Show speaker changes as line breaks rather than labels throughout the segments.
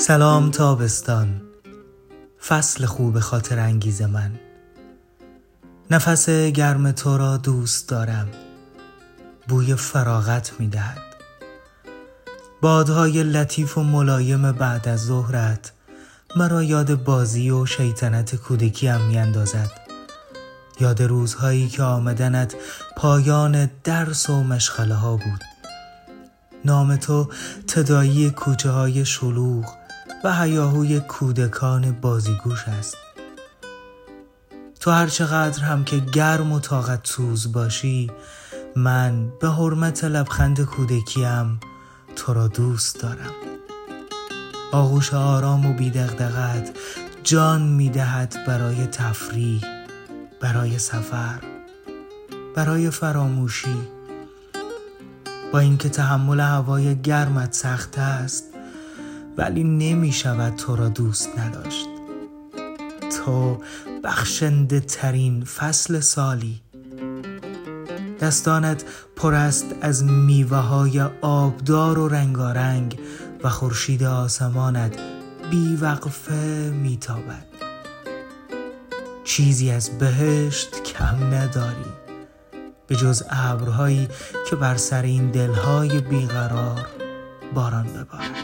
سلام تابستان. فصل خوب خاطر انگیز من. نفس گرم تو را دوست دارم. بوی فراغت می دهد. بادهای لطیف و ملایم بعد از ظهرت مرا یاد بازی و شیطنت کودکی هم می اندازد. یاد روزهایی که آمدنت پایان درس و مشغله ها بود. نام تو تدایی کوچه های شلوغ و هیاهوی کودکان بازیگوش است. تو هر چقدر هم که گرم و طاقت سوز باشی من به حرمت لبخند کودکیم تو را دوست دارم. آغوش آرام و بیدغدغت جان می‌دهد برای تفریح برای سفر برای فراموشی. با اینکه تحمل هوای گرمت سخت است ولی نمی شود تو را دوست نداشت. تو بخشنده ترین فصل سالی. دستانت پر است از میوه های آبدار و رنگارنگ و خورشید آسمانت بیوقفه میتابد. چیزی از بهشت کم نداری. به جز ابرهایی که بر سر این دلهای بیقرار باران ببارد.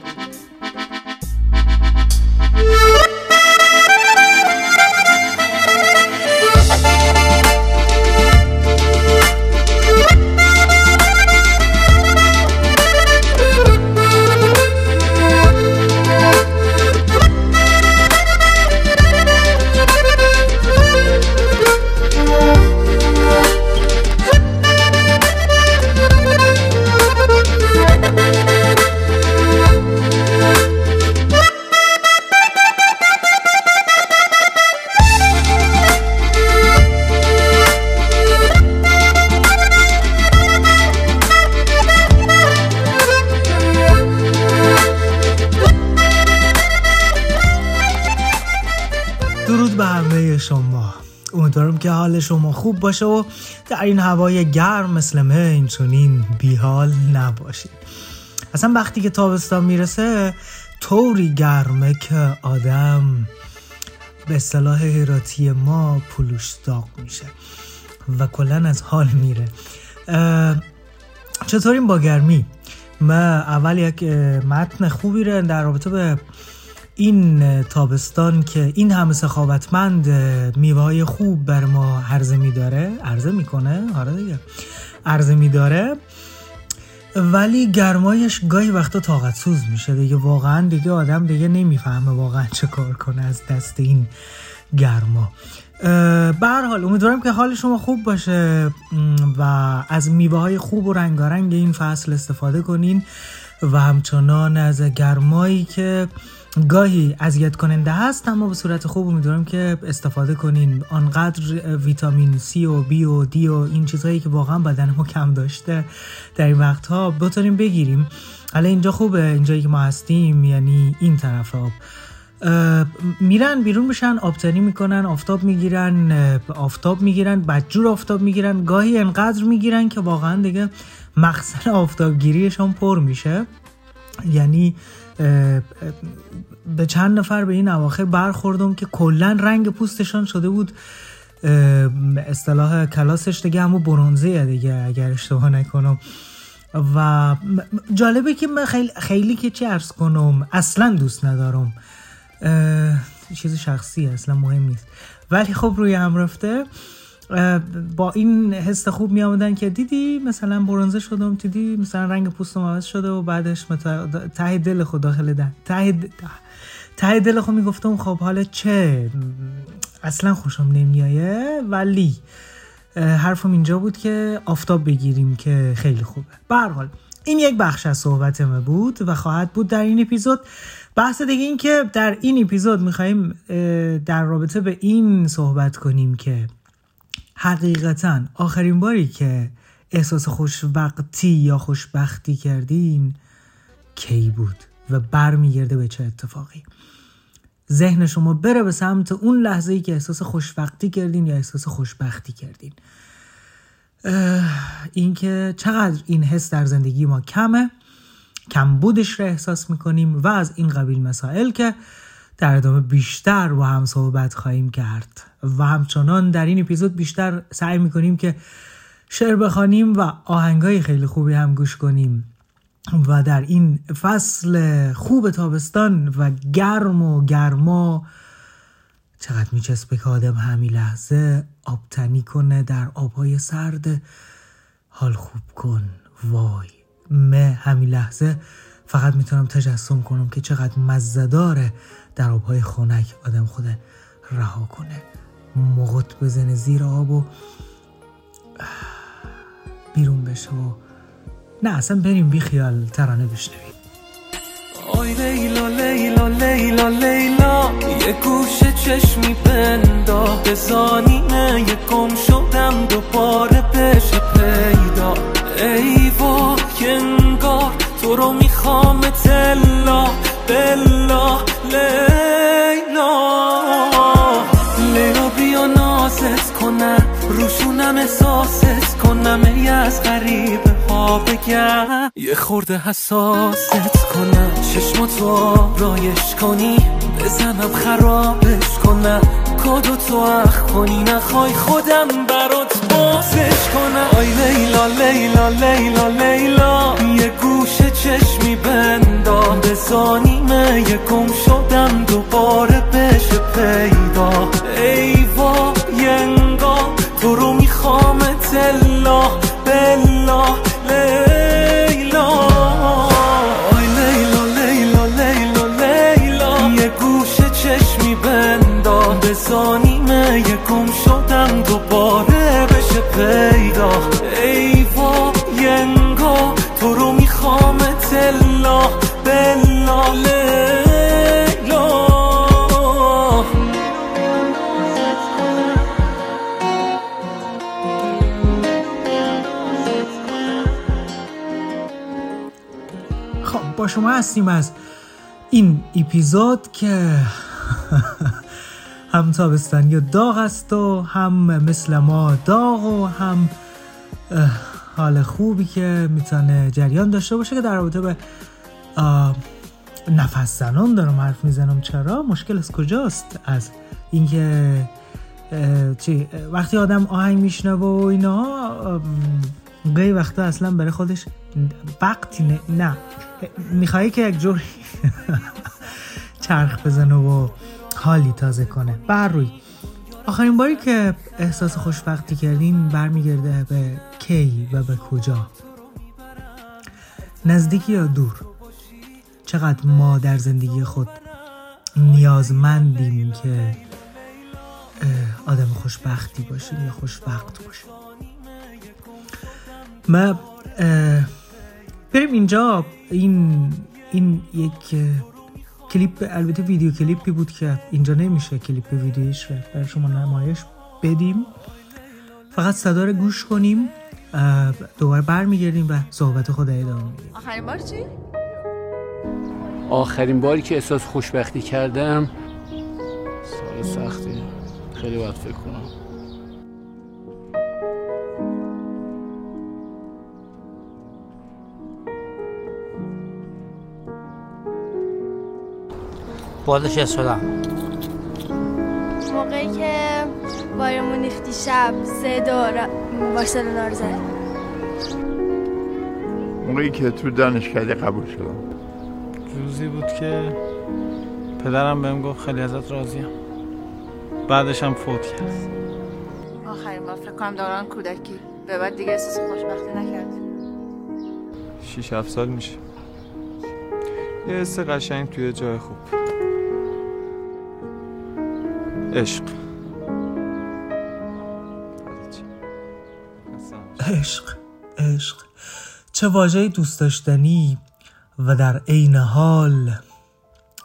خوب باشه و در این هوای گرم مثل من چونین بیحال نباشید اصلا وقتی که تابستان می‌رسه طوری گرمه که آدم به اصطلاح هیراتی ما پلوش داغ میشه و کلا از حال میره. چطوریم با گرمی؟ من اول یک متن خوبی رو در رابطه به این تابستان که این همه سخاوتمند میوه خوب بر ما عرضه میداره عرضه می‌کنه آره دیگه عرضه میداره. ولی گرمایش گاهی وقتا طاقت سوز میشه دیگه واقعا دیگه آدم دیگه نمی‌فهمه واقعا چه کار کنه از دست این گرما. به هر حال امیدوارم که حال شما خوب باشه و از میوه های خوب و رنگارنگ این فصل استفاده کنین و همچنان از گرمایی که گاهی اذیت کننده هست اما به صورت خوب امیدوارم که استفاده کنین. آنقدر ویتامین C و B و D و این چیزهایی که واقعا بدن ما کم داشته در این وقتها بتونیم بگیریم. حالا اینجا خوبه اینجایی که ما هستیم یعنی این طرف آب. میرن بیرون بشن آبتنی می‌کنن آفتاب می‌گیرن آفتاب می‌گیرن بدجور آفتاب می‌گیرن. گاهی انقدر می‌گیرن که واقعا دیگه مخزن آفتابگیریشان پر میشه. یعنی به چند نفر به این اواخر برخوردم که کلا رنگ پوستشان شده بود. اصطلاح کلاسش دیگه همون برونزه دیگه اگر اشتباه نکنم. و جالبه که من خیلی, خیلی که چه ارز کنم اصلا دوست ندارم. چیز شخصی اصلا مهم نیست. ولی خب روی هم رفته. با این حس خوب می آمدن که دیدی مثلا برونزه شدم دیدی مثلا رنگ پوستم عوض شده و بعدش ته دل خود داخل ده ته ته دل خود می‌گفتم خب حالا چه؟ اصلا خوشم نمیایه ولی حرفم اینجا بود که آفتاب بگیریم که خیلی خوبه. به حال این یک بخش از صحبت ما بود و خواهد بود در این اپیزود. بحث دیگه این که در این اپیزود میخواییم در رابطه به این صحبت کنیم که حقیقتا آخرین باری که احساس خوشوقتی یا خوشبختی کردین کی بود و برمیگرده به چه اتفاقی؟ ذهن شما بره به سمت اون لحظه ای که احساس خوشبختی کردین یا احساس خوشبختی کردین. اینکه چقدر این حس در زندگی ما کمه کمبودش را احساس می‌کنیم و از این قبیل مسائل که در ادامه بیشتر با هم صحبت خواهیم کرد و همچنان در این اپیزود بیشتر سعی می‌کنیم که شعر بخوانیم و آهنگای خیلی خوبی هم گوش کنیم و در این فصل خوب تابستان و گرم و گرما چقدر میچسبه که آدم همین لحظه آبتنی کنه در آبهای سرد حال خوب کن وای. مه همین لحظه. فقط می‌تونم تجسم کنم که چقدر مزه داره در آبهای خونک آدم خود رها کنه. مغط بزنه زیر آب و بیرون بشه و نه اصلا بریم بی خیال ترانه بشنویم.
آی لیلا لیلا لیلا لیلا یه گوش چشمی بندا به زانینه یه گم شدم دوباره بشه پیدا. ای وای انگار تو رو می‌خوام تلا بلا. لیلا. لیلا بیا نازت کنم روشونم احساست کنم ای از غریبه ها بگم. یه خورده حساست کنم چشماتو رایش کنی بزنم خرابش کنم. کادو تو اخ کنی نخوای خودم برات بازش کنم. آی لیلا لیلا لیلا لیلا یه گوش چشمی بندام به زانیمه یه گم شدم دوباره بشه پیدا. ای وای انگار تو رو می‌خوام تلا بلا.
شما هستیم از این اپیزود که هم تابستانی و داغ است و هم مثل ما داغ و هم حال خوبی که می‌تونه جریان داشته باشه که در رابطه به نفس زنان دارم حرف می‌زنم. چرا؟ مشکل از کجاست؟ از اینکه چی؟ وقتی آدم آهنگ میشنوه و اینا گاهی وقتا اصلا برای خودش وقتی نه, نه. میخوایی که یک جور چرخ بزنه و حالی تازه کنه. بر روی. آخرین باری که احساس خوشبختی کردین برمیگرده به کی و به کجا؟ نزدیکی یا دور؟ چقدر ما در زندگی خود نیازمندیم که آدم خوشبختی باشیم یا خوشوقت باشیم؟ اه، بریم اینجا. این این یک کلیپ البته ویدیو کلیپی بود که اینجا نمیشه کلیپ ویدیویش رو برای شما نمایش بدیم. فقط صدا رو گوش کنیم دوباره برمیگردیم و صحبت خود ادامه میدیم.
آخرین بار چی؟
آخرین باری که احساس خوشبختی کردم. سال سختی. خیلی باید فکر کنم.
بالش اسفلم
موقعی که بارمون ریختی شب سه دور بارسلونا رو زد.
موقعی که تو دانشکده قبول شدم.
روزی بود که پدرم بهم گفت خیلی ازت راضیم. بعدش هم فوت کرد.
آخرین بار فکر کنم دوران کودکی. به بعد دیگه احساس خوشبختی نکرد.
6 7 سال میشه. یه حس قشنگ توی جای خوب. عشق.
عشق عشق. چه واژه دوست داشتنی و در عین حال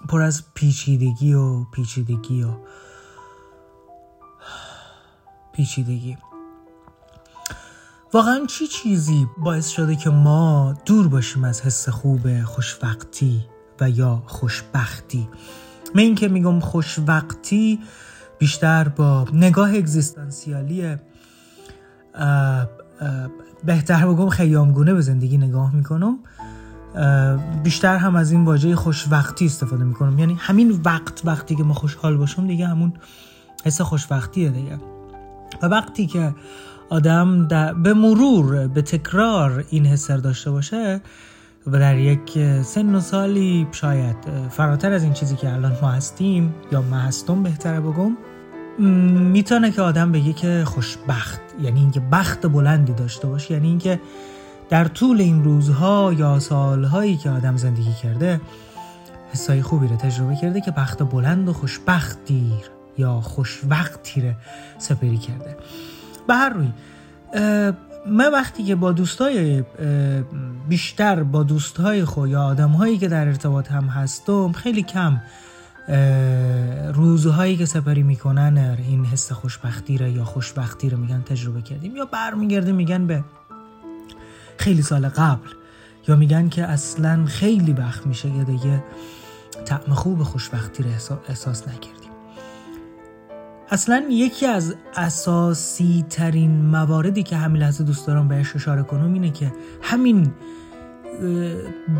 پر از پیچیدگی و پیچیدگی و پیچیدگی. واقعا چی چیزی باعث شده که ما دور باشیم از حس خوب خوشوقتی و یا خوشبختی؟ من این که میگم خوشوقتی بیشتر با نگاه اگزیستانسیالی بهتر بگم خیامگونه به زندگی نگاه می‌کنم. بیشتر هم از این واژه خوشوقتی استفاده می‌کنم. یعنی همین وقت وقتی که ما خوشحال باشم دیگه همون حس خوشوقتیه دیگه. و وقتی که آدم به مرور به تکرار این حس داشته باشه و در یک سن و سالی شاید فراتر از این چیزی که الان ما هستیم یا ما هستم بهتره بگم می‌تونه که آدم بگه که خوشبخت یعنی اینکه بخت بلندی داشته باشه یعنی اینکه در طول این روزها یا سالهایی که آدم زندگی کرده حسای خوبی رو تجربه کرده که بخت بلند و خوشبختی یا خوشوقتی رو سپری کرده. به هر روی من وقتی که با دوستای بیشتر با دوستهای خو یا آدمهایی که در ارتباط هم هستم خیلی کم روزهایی که سپری می‌کنن این حس خوشبختی رو یا خوشبختی رو میگن تجربه کردیم. یا برمیگرده میگن به خیلی سال قبل. یا میگن که اصلا خیلی وقت میشه که دیگه طعم خوب خوشبختی رو احساس نکردیم. اصلا یکی از اساسی ترین مواردی که همین لحظه دوست دارم بهش اشاره کنم اینه که همین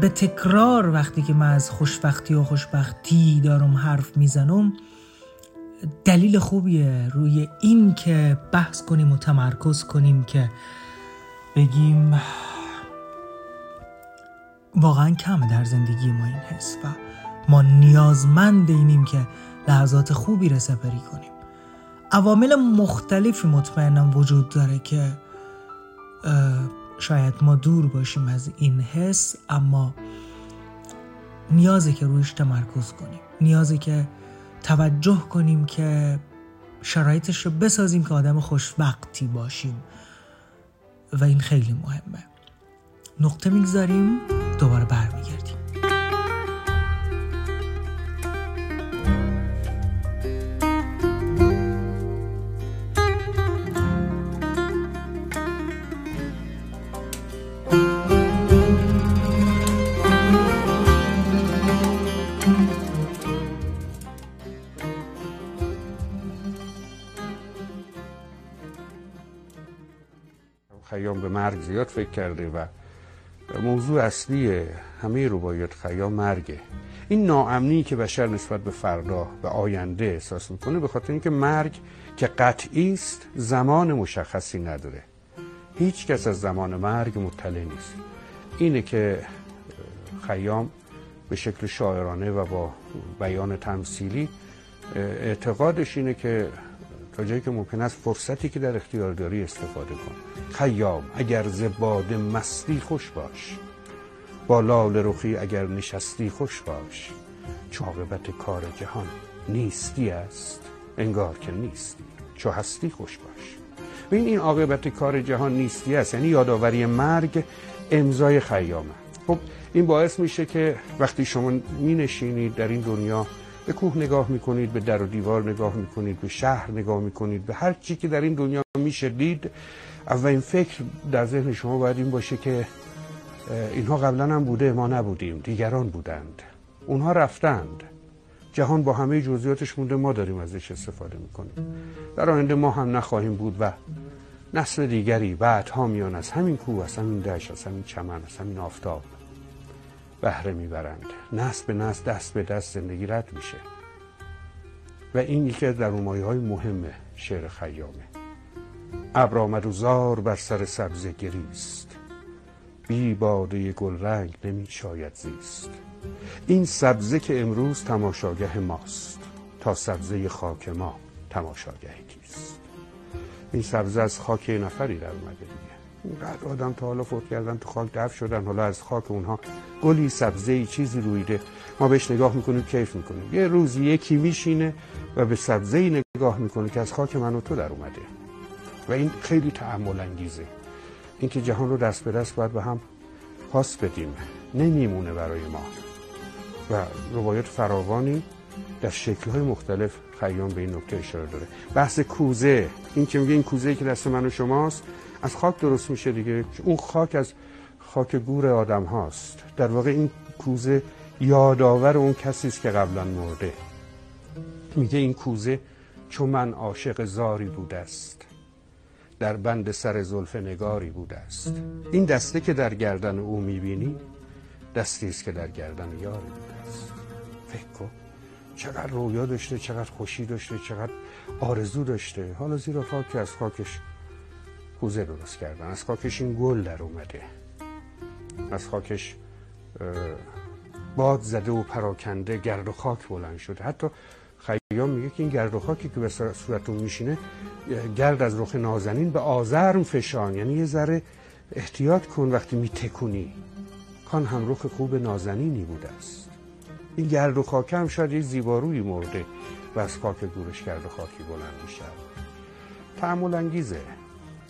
به تکرار وقتی که من از خوشبختی و خوشبختی دارم حرف می‌زنم دلیل خوبیه روی این که بحث کنیم و تمرکز کنیم که بگیم واقعا کمه در زندگی ما این حس و ما نیازمند اینیم که لحظات خوبی رو سپری کنیم. عوامل مختلفی مطمئنم وجود داره که شاید ما دور باشیم از این حس اما نیازه که رویش تمرکز کنیم. نیازه که توجه کنیم که شرایطش رو بسازیم که آدم خوشوقتی باشیم. و این خیلی مهمه. نقطه می‌گذاریم دوباره برمیگردیم.
به مرگ زیاد فکر کرده و موضوع اصلی همه روایت خیام مرگه. این ناامنی که بشر نسبت به فردا و آینده احساس می‌کنه به خاطر اینکه مرگ که قطعی است زمان مشخصی نداره. هیچ کس از زمان مرگ مطلع نیست. اینه که خیام به شکل شاعرانه و با بیان تمثیلی اعتقادش اینه که جایی که ممکن است فرصتی که در اختیار داری استفاده کن. خیام اگر زباد مستی خوش باش. با لال رخی اگر نشستی خوش باش. چاقبت کار جهان نیستی است انگار که نیستی. چو هستی خوش باش. ببین این عاقبت کار جهان نیستی است. یعنی یادآوری مرگ امضای خیامه. خب این باعث میشه که وقتی شما می نشینید در این دنیا به کوه نگاه می‌کنید به در و دیوار نگاه می‌کنید به شهر نگاه می‌کنید به هر چی که در این دنیا میشه دید اولین فکر در ذهن شما باید این باشه که اینها قبلا هم بوده ما نبودیم دیگران بودند. اونها رفتند. جهان با همه جزئیاتش مونده ما داریم ازش استفاده می‌کنیم. در آینده ما هم نخواهیم بود و نسل دیگری بعدها میان از همین کوه از همین دشت از همین چمن از همین آفتاب. بهره می‌برند. نسل به نسل دست به دست زندگی رد میشه. و این یکی از در های مهم شعر خیامه. ابر آمد و زار بر سر سبزه گریست. بی باده گل رنگ نمی شاید زیست. این سبزه که امروز تماشاگه ماست تا سبزه خاک ما تماشاگه کیست. این سبزه از خاک نفری در اومده اینقدر آدم تا حالا فوت کردن تو خاک دف شدن حالا از خاک اونها گلی سبزه ای چیزی رویده. ما بهش نگاه می‌کنیم کیف می‌کنیم. یه روز یکی میشینه و به سبزه ای نگاه می‌کنه که از خاک من و تو در اومده. و این خیلی تعمل انگیزه اینکه جهان رو دست به دست باید به هم پاس بدیم. نمیمونه برای ما. و روایت فراوانی در شکلهای مختلف خیام به این نکته اشاره داره. بحث کوزه. این که میگه این کوزه که دست من و شماست از خاک درست میشه دیگه. اون خاک از خاک گور آدم هاست. در واقع این کوزه یادآور اون کسی است که قبلا مرده. میگه این کوزه چون من عاشق زاری بوده است. در بند سر زلف نگاری بوده است. این دسته که در گردن او می‌بینی دستی است که در گردن یاری بوده است. فکر کن چقدر رویا داشته چقدر خوشی داشته چقدر آرزو داشته. حالا زیرا خاک از خاکش کوزه درست کردن. از خاکش این گل در اومده. از خاکش باد زده و پراکنده گرد و خاک بلند شده. حتی خیام میگه که این گرد و خاکی که به صورتون میشینه گرد از رخ نازنین به آزرم فشان. یعنی یه ذره احتیاط کن وقتی میتکونی. کان هم رخ خوب نازنینی بوده است. این گرد و خاک هم شاید یه زیباروی مرده و از خاک گورش گرد و خاکی بلند میشه تعمل انگیزه.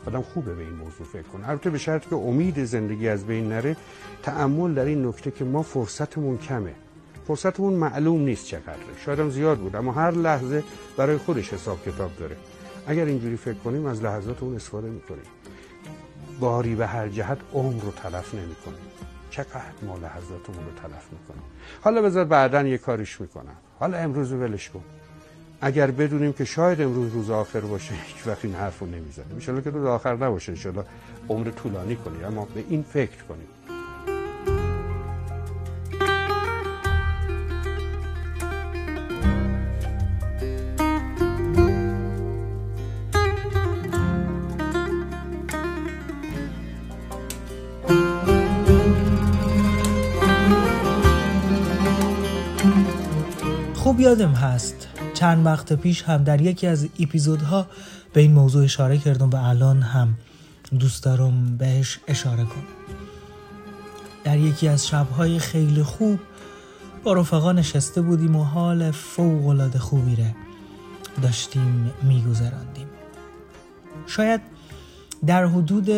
آدم خوبه به این موضوع فکر کنه. البته به شرط که امید زندگی از بین نره تعمل در این نکته که ما فرصتمون کمه. فرصتمون معلوم نیست چقدره. شاید هم زیاد بود اما هر لحظه برای خودش حساب کتاب داره. اگر اینجوری فکر کنیم از لحظات اون استفاده می‌کنیم. باری به هر جهت عمر رو تلف نمی‌کنیم. چقدر ما لحظاتمون رو تلف می‌کنیم. حالا بذار بعدا یه کاریش می‌کنم. حالا امروز ولش کن. اگر بدونیم که شاید امروز روز آخر باشه هیچ وقت این حرف رو نمی‌زنیم که روز آخر نباشه ان عمر طولانی کنیم اما به این فکر کنیم.
یادم هست. چند وقت پیش هم در یکی از اپیزودها به این موضوع اشاره کردم و الان هم دوست دارم بهش اشاره کنم. در یکی از شبهای خیلی خوب با رفقا نشسته بودیم و حال فوق العاده خوبی را داشتیم میگذراندیم. شاید در حدود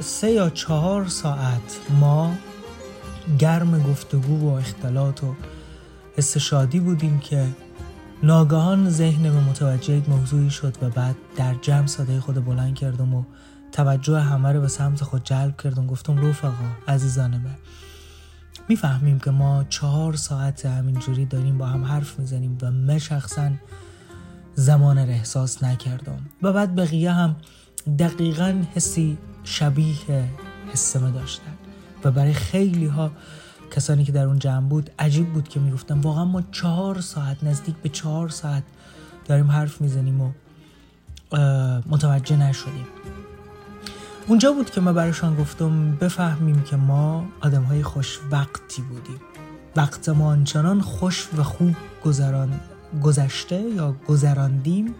سه یا چهار ساعت ما گرم گفتگو و اختلاط و حس شادی بودیم که ناگهان ذهن به متوجه موضوعی شد و بعد در جمع صدای خود بلند کردم و توجه همه رو به سمت خود جلب کردم. گفتم رفقا عزیزان من می‌فهمیم که ما چهار ساعت همینجوری داریم با هم حرف می‌زنیم و من شخصا زمان رو احساس نکردم. و بعد بقیه هم دقیقا حسی شبیه حسمه داشتن. و برای خیلی ها کسانی که در اون جمع بود عجیب بود که می‌گفتن واقعا ما چهار ساعت نزدیک به چهار ساعت داریم حرف می‌زنیم و متوجه نشدیم. اونجا بود که ما برایشان گفتم بفهمیم که ما آدم های خوش وقتی بودیم. وقت ما آنچنان خوش و خوب گذران گذشته یا گذراندیم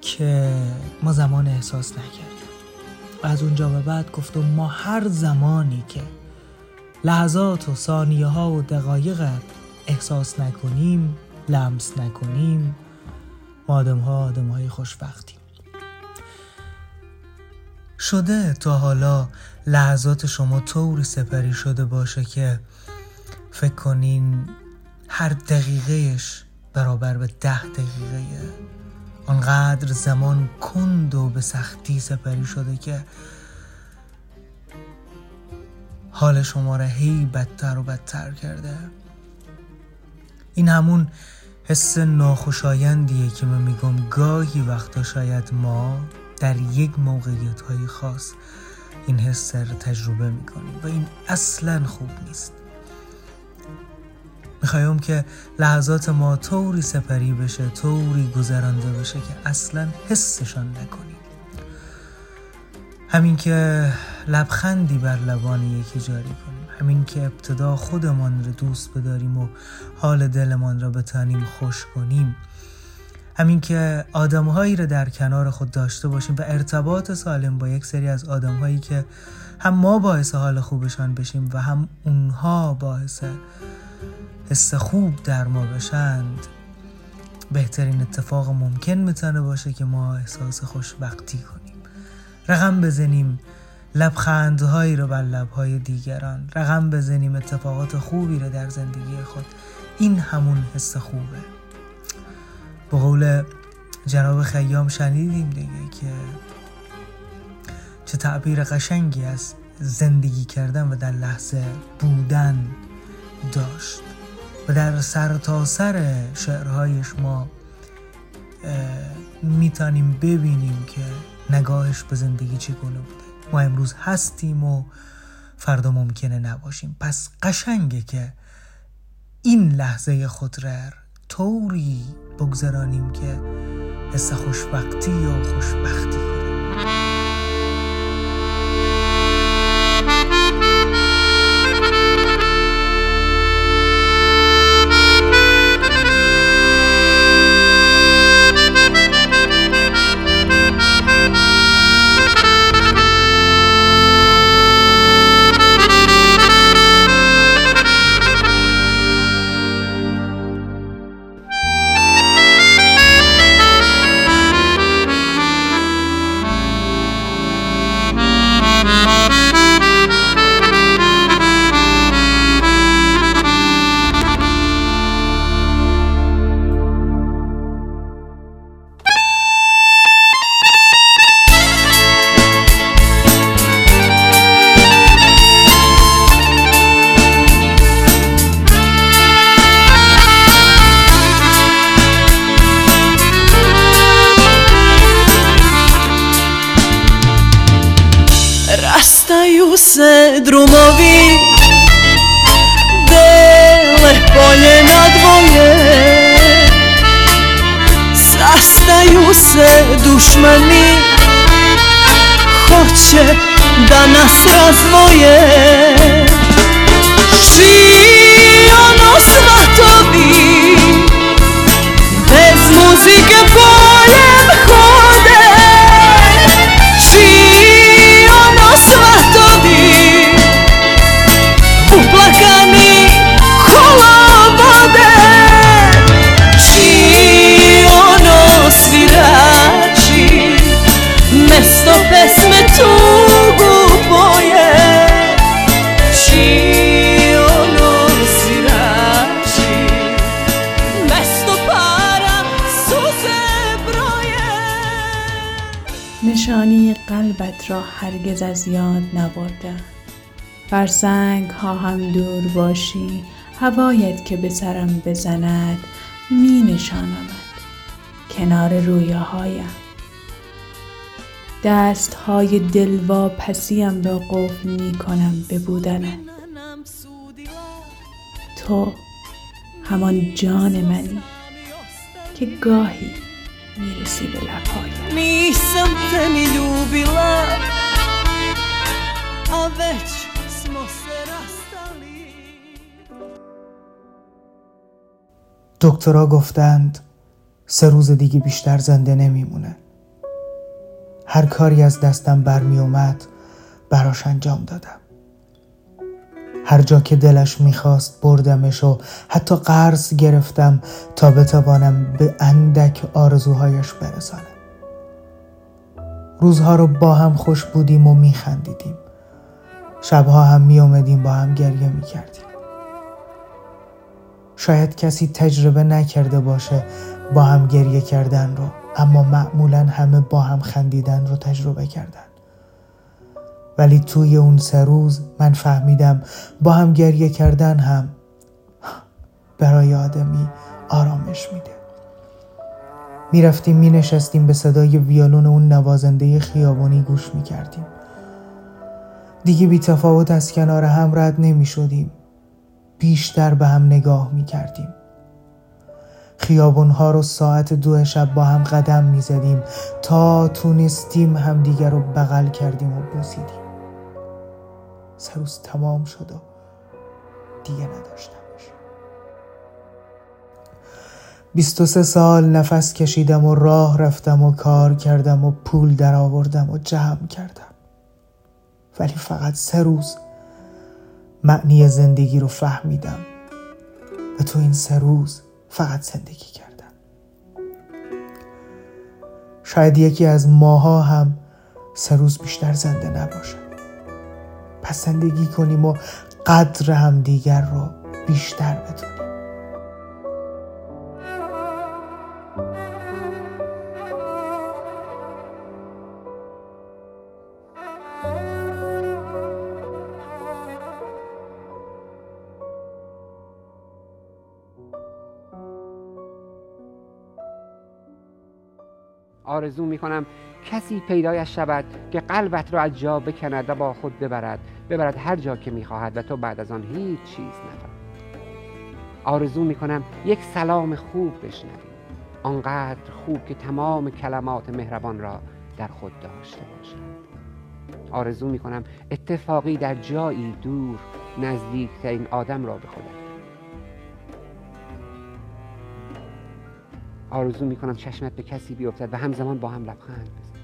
که ما زمان احساس نکردیم. از اونجا به بعد گفتم ما هر زمانی که لحظات و ثانیه ها و دقایق احساس نکنیم لمس نکنیم. ما آدم ها آدم های خوشبختیم. شده تا حالا لحظات شما طوری سپری شده باشه که فکر کنین هر دقیقهش برابر به ده دقیقه آنقدر زمان کند و به سختی سپری شده که حال شما را هی بدتر و بدتر کرده. این همون حس ناخوشایندیه که من میگم گاهی وقتا شاید ما در یک موقعیت های خاص این حس رو تجربه می‌کنیم و این اصلا خوب نیست. می‌خوایم که لحظات ما طوری سپری بشه طوری گذرانده بشه که اصلا حسشان نکنیم. همین که لبخندی بر لبان یکی جاری کنیم. همین که ابتدا خودمان را دوست بداریم و حال دلمان را بتانیم خوش کنیم. همین که آدمهایی را در کنار خود داشته باشیم و ارتباط سالم با یک سری از آدمهایی که هم ما باعث حال خوبشان بشیم و هم اونها باعث حس خوب در ما بشند. بهترین اتفاق ممکن می‌تونه باشه که ما احساس خوشبختی کنیم. رقم بزنیم. لبخندهایی رو بر لبهای دیگران. رقم بزنیم اتفاقات خوبی رو در زندگی خود. این همون حس خوبه. به قول جناب خیام شنیدیم دیگه که چه تعبیر قشنگی از زندگی کردن و در لحظه بودن داشت. و در سر تا سر شعرهایش ما می‌تونیم ببینیم که نگاهش به زندگی چگونه بوده؟ ما امروز هستیم و فردا ممکنه نباشیم. پس قشنگه که این لحظه خود را طوری بگذرانیم که حس خوشبختی و خوشبختی کنیم.
Drumovi. Dele polje na dvoje Sastaju se dušmani. Hoće da nas razvoje Ži ono svatovi Bez muzike poljem hode
هرگز از یاد نبردم بر سنگ ها هم دور باشی هوایت که به سرم بزند می نشانمد. کنار رویاهایم. دست های دلوا پسیم را قفل می کنم به بودنت. تو همان جان منی که گاهی می‌رسی به لبهایم.
Nisam te ni ljubila A već smo se rastali
دکترها گفتند سه روز دیگه بیشتر زنده نمیمونه. هر کاری از دستم برمی اومد براش انجام دادم. هر جا که دلش می‌خواست بردمش و حتی قرض گرفتم تا بتوانم به اندک آرزوهایش برسانم. روزها رو با هم خوش بودیم و میخندیدیم. شبها هم میومدیم با هم گریه می‌کردیم. شاید کسی تجربه نکرده باشه با هم گریه کردن رو اما معمولا همه با هم خندیدن رو تجربه کردن. ولی توی اون سه روز من فهمیدم با هم گریه کردن هم برای آدمی آرامش میده. می‌رفتیم مینشستیم به صدای ویولون اون نوازنده خیابانی گوش می‌کردیم. دیگه بی تفاوت از کنار هم رد نمی شدیم بیشتر به هم نگاه می کردیم خیابونها رو ساعت دو شب با هم قدم می زدیم تا تونستیم همدیگر رو بغل کردیم و بوسیدیم. سه تمام شد و دیگه نداشتمش. بیست و سه سال نفس کشیدم و راه رفتم و کار کردم و پول در آوردم و جمع کردم. ولی فقط سه روز معنی زندگی رو فهمیدم و تو این سه روز فقط زندگی کردم. شاید یکی از ماها هم سه روز بیشتر زنده نباشه پس زندگی کنیم و قدر هم دیگر رو بیشتر بدونیم.
آرزو می‌کنم
کسی پیدایش شود که قلبت را از جا بکند و با خود ببرد ببرد هر جا که می‌خواهد و تو بعد از آن هیچ چیز نفهم آرزو می‌کنم یک سلام خوب بشنوی. آنقدر خوب که تمام کلمات مهربان را در خود داشته باشد آرزو می‌کنم اتفاقی در جایی دور نزدیکترین آدم را به خودت آرزو می‌کنم چشمت به کسی بیفتد و همزمان با هم لبخند بزن.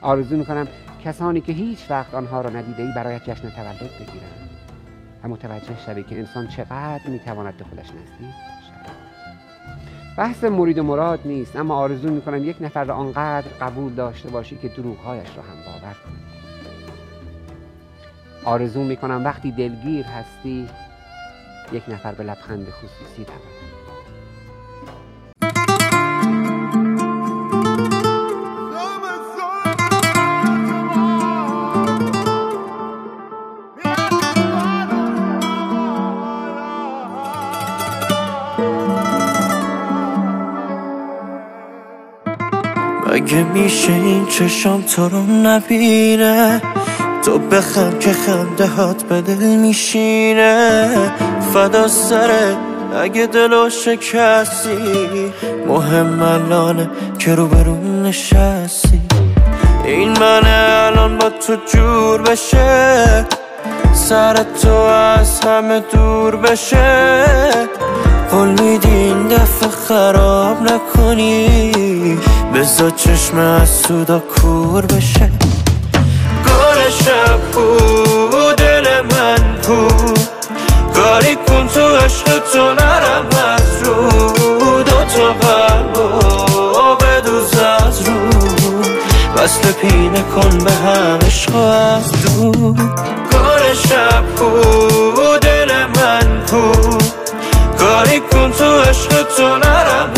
آرزو می‌کنم کسانی که هیچ وقت آنها را ندیده ای برایت جشن تولد بگیرند. و متوجه شوی که انسان چقدر می‌تواند به خودش نزدیک شود. بحث مرید و مراد نیست اما آرزو می‌کنم یک نفر را آنقدر قبول داشته باشی که دروغهایش را هم باور کنی آرزو می‌کنم وقتی دلگیر هستی یک نفر به لبخند خصوصی تواند
مگه میشه این چشام تو رو نبینه تو بخند که خنده هات به دل میشینه. فدا سره اگه دلو شکستی مهم الانه که رو برون نشستی. این منه الان با تو جور بشه سر تو از همه دور بشه. قول میدی این دفعه خراب نکنی. بزا چشم از سودا کور بشه. گل شب کو دل من کو کاری کن تو عشق تو نرم از رو. دو تا قلب و بدوز از رو. وصل پینه کن به هم عشق از دور گل شب کو دل من کو کاری کن تو عشق تو نرم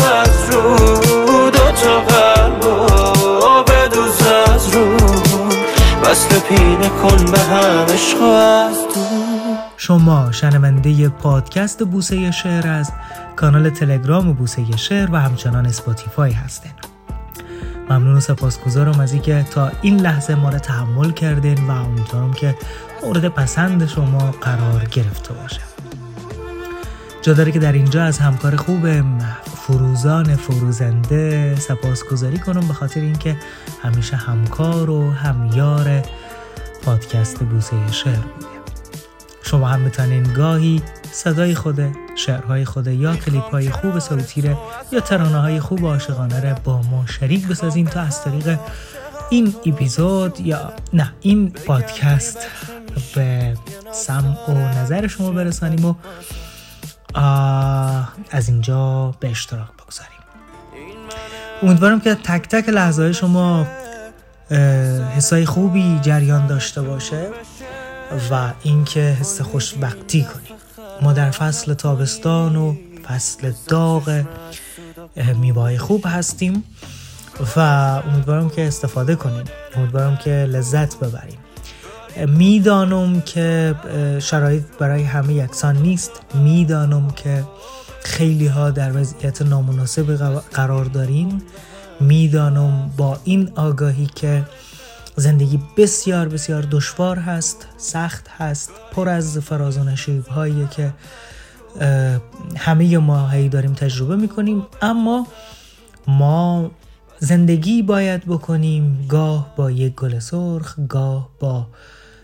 وصل پینه کن به هم عشق از
شما شنونده پادکست بوسه شعر از کانال تلگرام بوسه شعر و همچنان اسپاتیفای هستین ممنون و سپاسگزارم از اینکه تا این لحظه ما رو تحمل کردین و امیدوارم که مورد پسند شما قرار گرفته باشه. جا داره که در اینجا از همکار خوبم فروزان فروزنده سپاسگزاری کنم به خاطر اینکه همیشه همکار و همیار پادکست بوسه شعر بوده. شما هم می‌تونین گاهی صدای خود شعرهای خود یا کلیپ های خوب سروتیره یا ترانه های خوب عاشقانه را با ما شریک بسازین تا از طریق این اپیزود یا نه این پادکست به سمع و نظر شما برسانیم و از اینجا به اشتراک بگذاریم. امیدوارم که تک تک لحظه شما حسای خوبی جریان داشته باشه و اینکه حس خوشبختی کنیم. ما در فصل تابستان و فصل داغ میوه خوب هستیم و امیدوارم که استفاده کنیم. امیدوارم که لذت ببریم. می‌دانم که شرایط برای همه یکسان نیست. می‌دانم که خیلی ها در وضعیت نامناسب قرار دارین. می‌دانم با این آگاهی که زندگی بسیار بسیار دشوار هست سخت هست پر از فراز و نشیب هایی که همه ما هی داریم تجربه می‌کنیم. اما ما زندگی باید بکنیم گاه با یک گل سرخ گاه با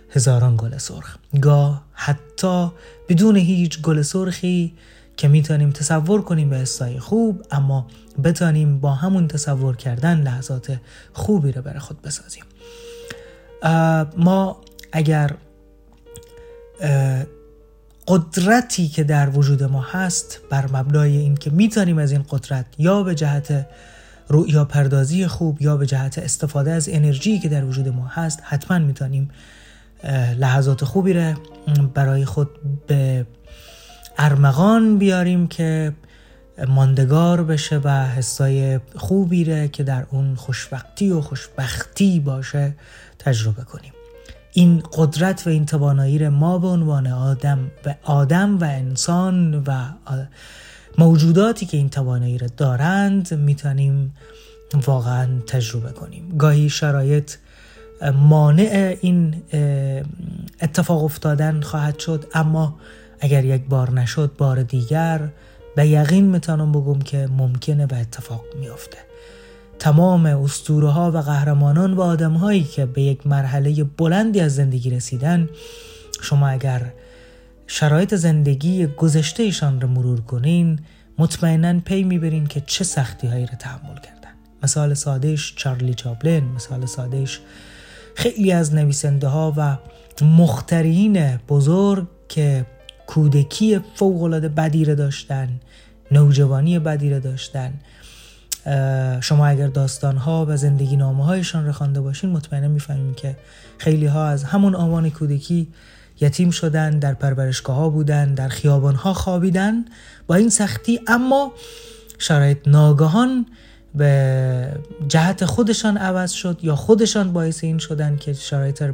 هزاران گل سرخ. گاه حتی بدون هیچ گل سرخی که می‌تونیم تصور کنیم به حسای خوب اما بتانیم با همون تصور کردن لحظات خوبی رو برای خود بسازیم. ما اگر قدرتی که در وجود ما هست بر مبنای این که می‌تونیم از این قدرت یا به جهت رؤیا پردازی خوب یا به جهت استفاده از انرژی که در وجود ما هست حتما می‌تونیم لحظات خوبی رو برای خود به ارمغان بیاریم که ماندگار بشه و حسای خوبی ره که در اون خوشبختی و خوشبختی باشه تجربه کنیم. این قدرت و این توانایی ما به عنوان آدم و آدم و انسان و موجوداتی که این توانایی رو دارند می‌تونیم واقعا تجربه کنیم. گاهی شرایط مانع این اتفاق افتادن خواهد شد. اما اگر یک بار نشد بار دیگر به یقین می‌تونم بگم که ممکنه به اتفاق میافته. تمام اسطوره ها و قهرمانان و آدم هایی که به یک مرحله بلندی از زندگی رسیدن شما اگر شرایط زندگی گذشته ایشان رو مرور کنین مطمئنا پی می‌برین که چه سختی هایی رو تحمل کردن. مثال سادهش چارلی چاپلین مثال سادهش خیلی از نویسنده ها و مخترین بزرگ که کودکی فوقالعاده بدی رو داشتن نوجوانی بدی رو داشتن شما اگر داستان ها و زندگی نامه هایشان رو خوانده باشین مطمئنا می‌فهمیم که خیلی ها از همون آوان کودکی یتیم شدن در پرورشگاه ها بودن در خیابان ها خوابیدن با این سختی. اما شرایط ناگهان به جهت خودشان عوض شد یا خودشان باعث این شدن که شرایط رو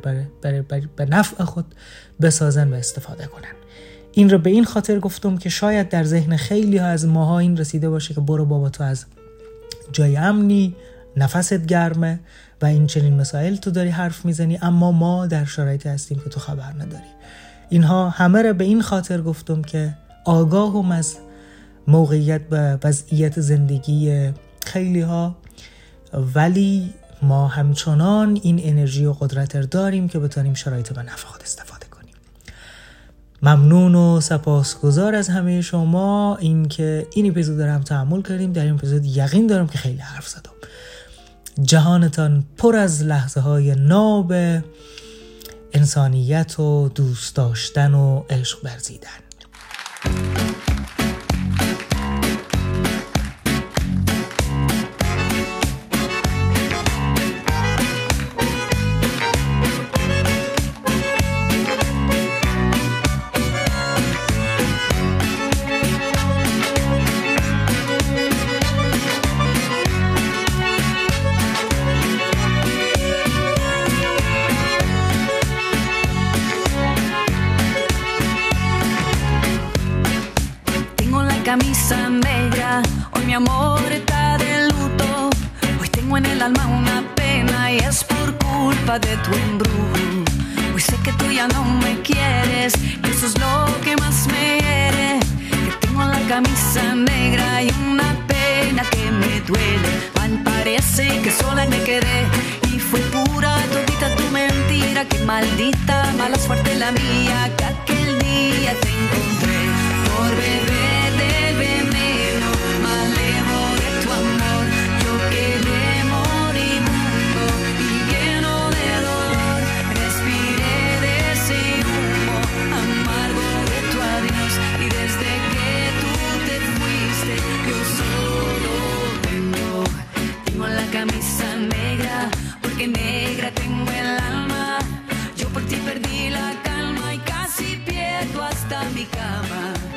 به نفع خود بسازن و استفاده کنن. این رو به این خاطر گفتم که شاید در ذهن خیلی ها از ماها این رسیده باشه که برو بابا تو از جای امنی نفست گرمه و این چنین مسائل تو داری حرف می‌زنی اما ما در شرایطی هستیم که تو خبر نداری. اینها همه را به این خاطر گفتم که آگاهم از موقعیت و وضعیت زندگی خیلی ها ولی ما همچنان این انرژی و قدرت رو داریم که بتانیم شرایط به نفع خود استفاده کنیم. ممنون و سپاسگزار از همه شما. اینکه این اپیزود رو هم تحمل کردیم. در این اپیزود یقین دارم که خیلی حرف زدم. جهانتان پر از لحظه های ناب انسانیت و دوست داشتن و عشق ورزیدن.
De tu embrujo. Hoy sé que tú ya no me quieres, y eso es lo que más me hiere. Que tengo la camisa negra y una pena que me duele. Mal parece que sola me quedé y fue pura todita tu mentira. Que maldita, mala suerte la mía, que aquel día te encontré camisa negra, porque negra tengo el alma. Yo por ti perdí la calma y casi pierdo hasta mi cama.